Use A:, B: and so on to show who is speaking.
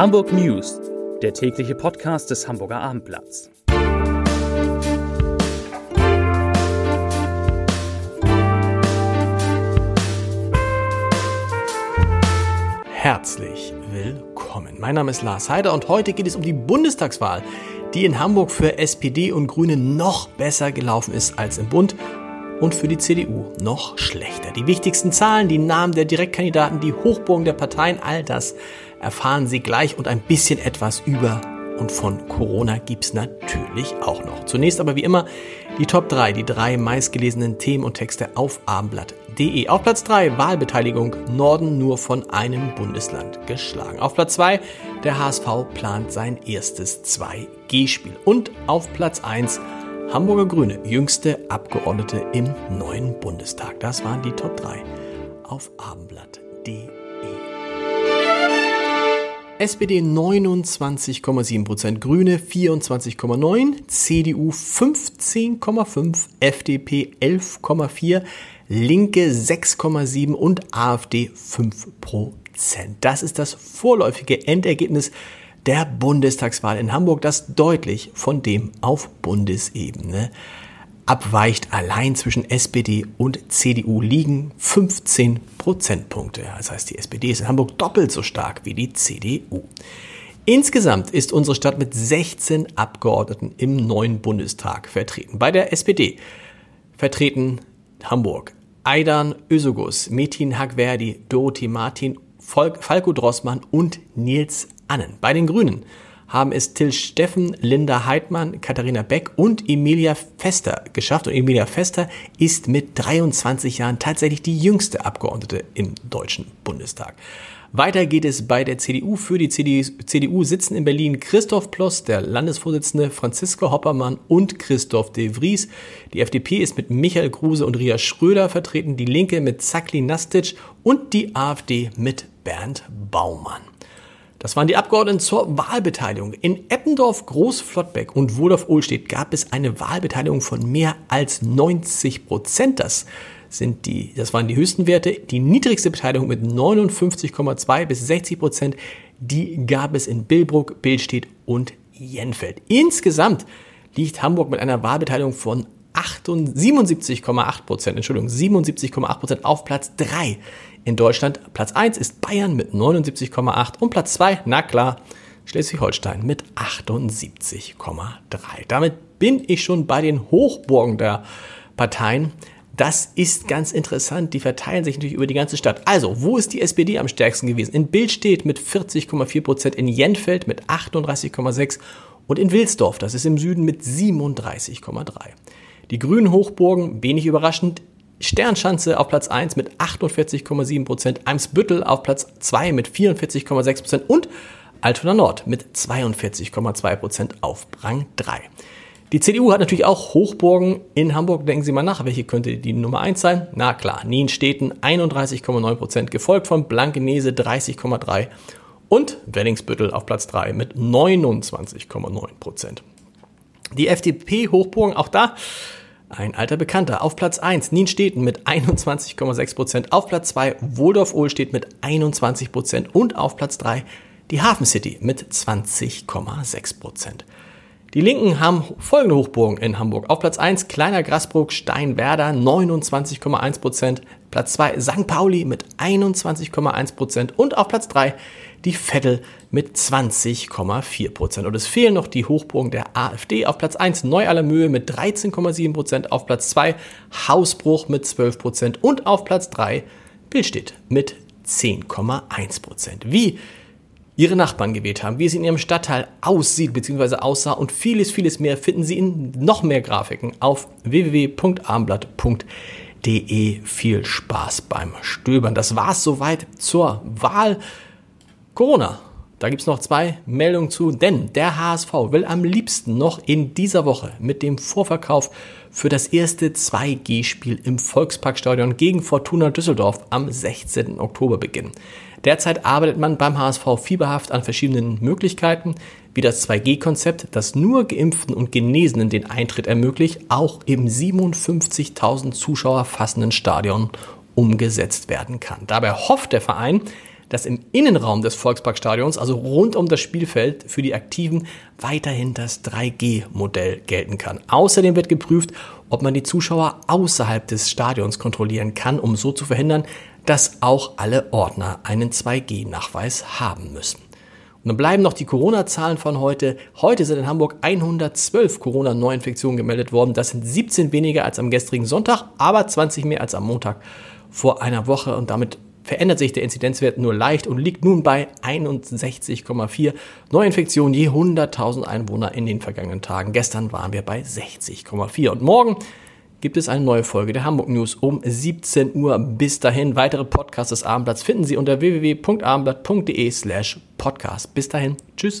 A: Hamburg News, der tägliche Podcast des Hamburger Abendblatts.
B: Herzlich willkommen. Mein Name ist Lars Heider und heute geht es um die Bundestagswahl, die in Hamburg für SPD und Grüne noch besser gelaufen ist als im Bund und für die CDU noch schlechter. Die wichtigsten Zahlen, die Namen der Direktkandidaten, die Hochburgen der Parteien, all das erfahren Sie gleich und ein bisschen etwas über und von Corona gibt's natürlich auch noch. Zunächst aber wie immer die Top 3, die drei meistgelesenen Themen und Texte auf abendblatt.de. Auf Platz 3 Wahlbeteiligung Norden nur von einem Bundesland geschlagen. Auf Platz 2 der HSV plant sein erstes 2G-Spiel. Und auf Platz 1 Hamburger Grüne, jüngste Abgeordnete im neuen Bundestag. Das waren die Top 3 auf abendblatt.de. SPD 29,7%, Grüne 24,9%, CDU 15,5%, FDP 11,4%, Linke 6,7% und AfD 5%. Das ist das vorläufige Endergebnis der Bundestagswahl in Hamburg, das deutlich von dem auf Bundesebene abweicht. Allein zwischen SPD und CDU liegen 15 Prozentpunkte. Das heißt, die SPD ist in Hamburg doppelt so stark wie die CDU. Insgesamt ist unsere Stadt mit 16 Abgeordneten im neuen Bundestag vertreten. Bei der SPD vertreten Hamburg Aidan Özogus, Metin Hagverdi, Dorothee Martin, Falco Drossmann und Nils Annen. Bei den Grünen haben es Till Steffen, Linda Heidmann, Katharina Beck und Emilia Fester geschafft. Und Emilia Fester ist mit 23 Jahren tatsächlich die jüngste Abgeordnete im Deutschen Bundestag. Weiter geht es bei der CDU. Für die CDU sitzen in Berlin Christoph Ploss, der Landesvorsitzende, Franziska Hoppermann und Christoph de Vries. Die FDP ist mit Michael Kruse und Ria Schröder vertreten, die Linke mit Zakli Nastic und die AfD mit Bernd Baumann. Das waren die Abgeordneten zur Wahlbeteiligung. In Eppendorf, Großflottbeck und Wodorf-Ohlstedt gab es eine Wahlbeteiligung von mehr als 90 Prozent. Das sind die, das waren die höchsten Werte. Die niedrigste Beteiligung mit 59,2 bis 60 Prozent, die gab es in Billbruck, Billstedt und Jenfeld. Insgesamt liegt Hamburg mit einer Wahlbeteiligung von 77,8 Prozent, Entschuldigung, 77,8 Prozent auf Platz 3 in Deutschland. Platz 1 ist Bayern mit 79,8 und Platz 2, na klar, Schleswig-Holstein mit 78,3. Damit bin ich schon bei den Hochburgen der Parteien. Das ist ganz interessant. Die verteilen sich natürlich über die ganze Stadt. Also, wo ist die SPD am stärksten gewesen? In Bild steht mit 40,4 Prozent, in Jenfeld mit 38,6 und in Wilsdorf, das ist im Süden, mit 37,3. Die grünen Hochburgen, wenig überraschend, Sternschanze auf Platz 1 mit 48,7 Prozent, Eimsbüttel auf Platz 2 mit 44,6 Prozent und Altona Nord mit 42,2 Prozent auf Rang 3. Die CDU hat natürlich auch Hochburgen in Hamburg. Denken Sie mal nach, welche könnte die Nummer 1 sein? Na klar, Nienstädten 31,9 Prozent, gefolgt von Blankenese 30,3 und Wellingsbüttel auf Platz 3 mit 29,9 Prozent. Die FDP-Hochburgen, auch da ein alter Bekannter. Auf Platz 1 Nienstädten mit 21,6%. Auf Platz 2 Wohldorf-Ohlstedt mit 21%. Und auf Platz 3 die Hafen City mit 20,6%. Die Linken haben folgende Hochburgen in Hamburg. Auf Platz 1 Kleiner Grasbruck Steinwerder 29,1%. Platz 2 St. Pauli mit 21,1%. Und auf Platz 3 die Vettel mit 20,4 Prozent. Und es fehlen noch die Hochburgen der AfD. Auf Platz 1 Neu-Allermöhe mit 13,7 Prozent. Auf Platz 2 Hausbruch mit 12 Prozent. Und auf Platz 3 Bildstedt mit 10,1 Prozent. Wie ihre Nachbarn gewählt haben, wie es in ihrem Stadtteil aussieht bzw. aussah und vieles, vieles mehr finden Sie in noch mehr Grafiken auf www.armblatt.de. Viel Spaß beim Stöbern. Das war's soweit zur Wahl. Corona. Da gibt es noch zwei Meldungen zu, denn der HSV will am liebsten noch in dieser Woche mit dem Vorverkauf für das erste 2G-Spiel im Volksparkstadion gegen Fortuna Düsseldorf am 16. Oktober beginnen. Derzeit arbeitet man beim HSV fieberhaft an verschiedenen Möglichkeiten, wie das 2G-Konzept, das nur Geimpften und Genesenen den Eintritt ermöglicht, auch im 57.000 Zuschauer fassenden Stadion umgesetzt werden kann. Dabei hofft der Verein, dass im Innenraum des Volksparkstadions, also rund um das Spielfeld, für die Aktiven weiterhin das 3G-Modell gelten kann. Außerdem wird geprüft, ob man die Zuschauer außerhalb des Stadions kontrollieren kann, um so zu verhindern, dass auch alle Ordner einen 2G-Nachweis haben müssen. Und dann bleiben noch die Corona-Zahlen von heute. Heute sind in Hamburg 112 Corona-Neuinfektionen gemeldet worden. Das sind 17 weniger als am gestrigen Sonntag, aber 20 mehr als am Montag vor einer Woche. Und damit verändert sich der Inzidenzwert nur leicht und liegt nun bei 61,4 Neuinfektionen je 100.000 Einwohner in den vergangenen Tagen. Gestern waren wir bei 60,4. Und morgen gibt es eine neue Folge der Hamburg News um 17 Uhr. Bis dahin, weitere Podcasts des Abendblatts finden Sie unter www.abendblatt.de slash podcast. Bis dahin, tschüss.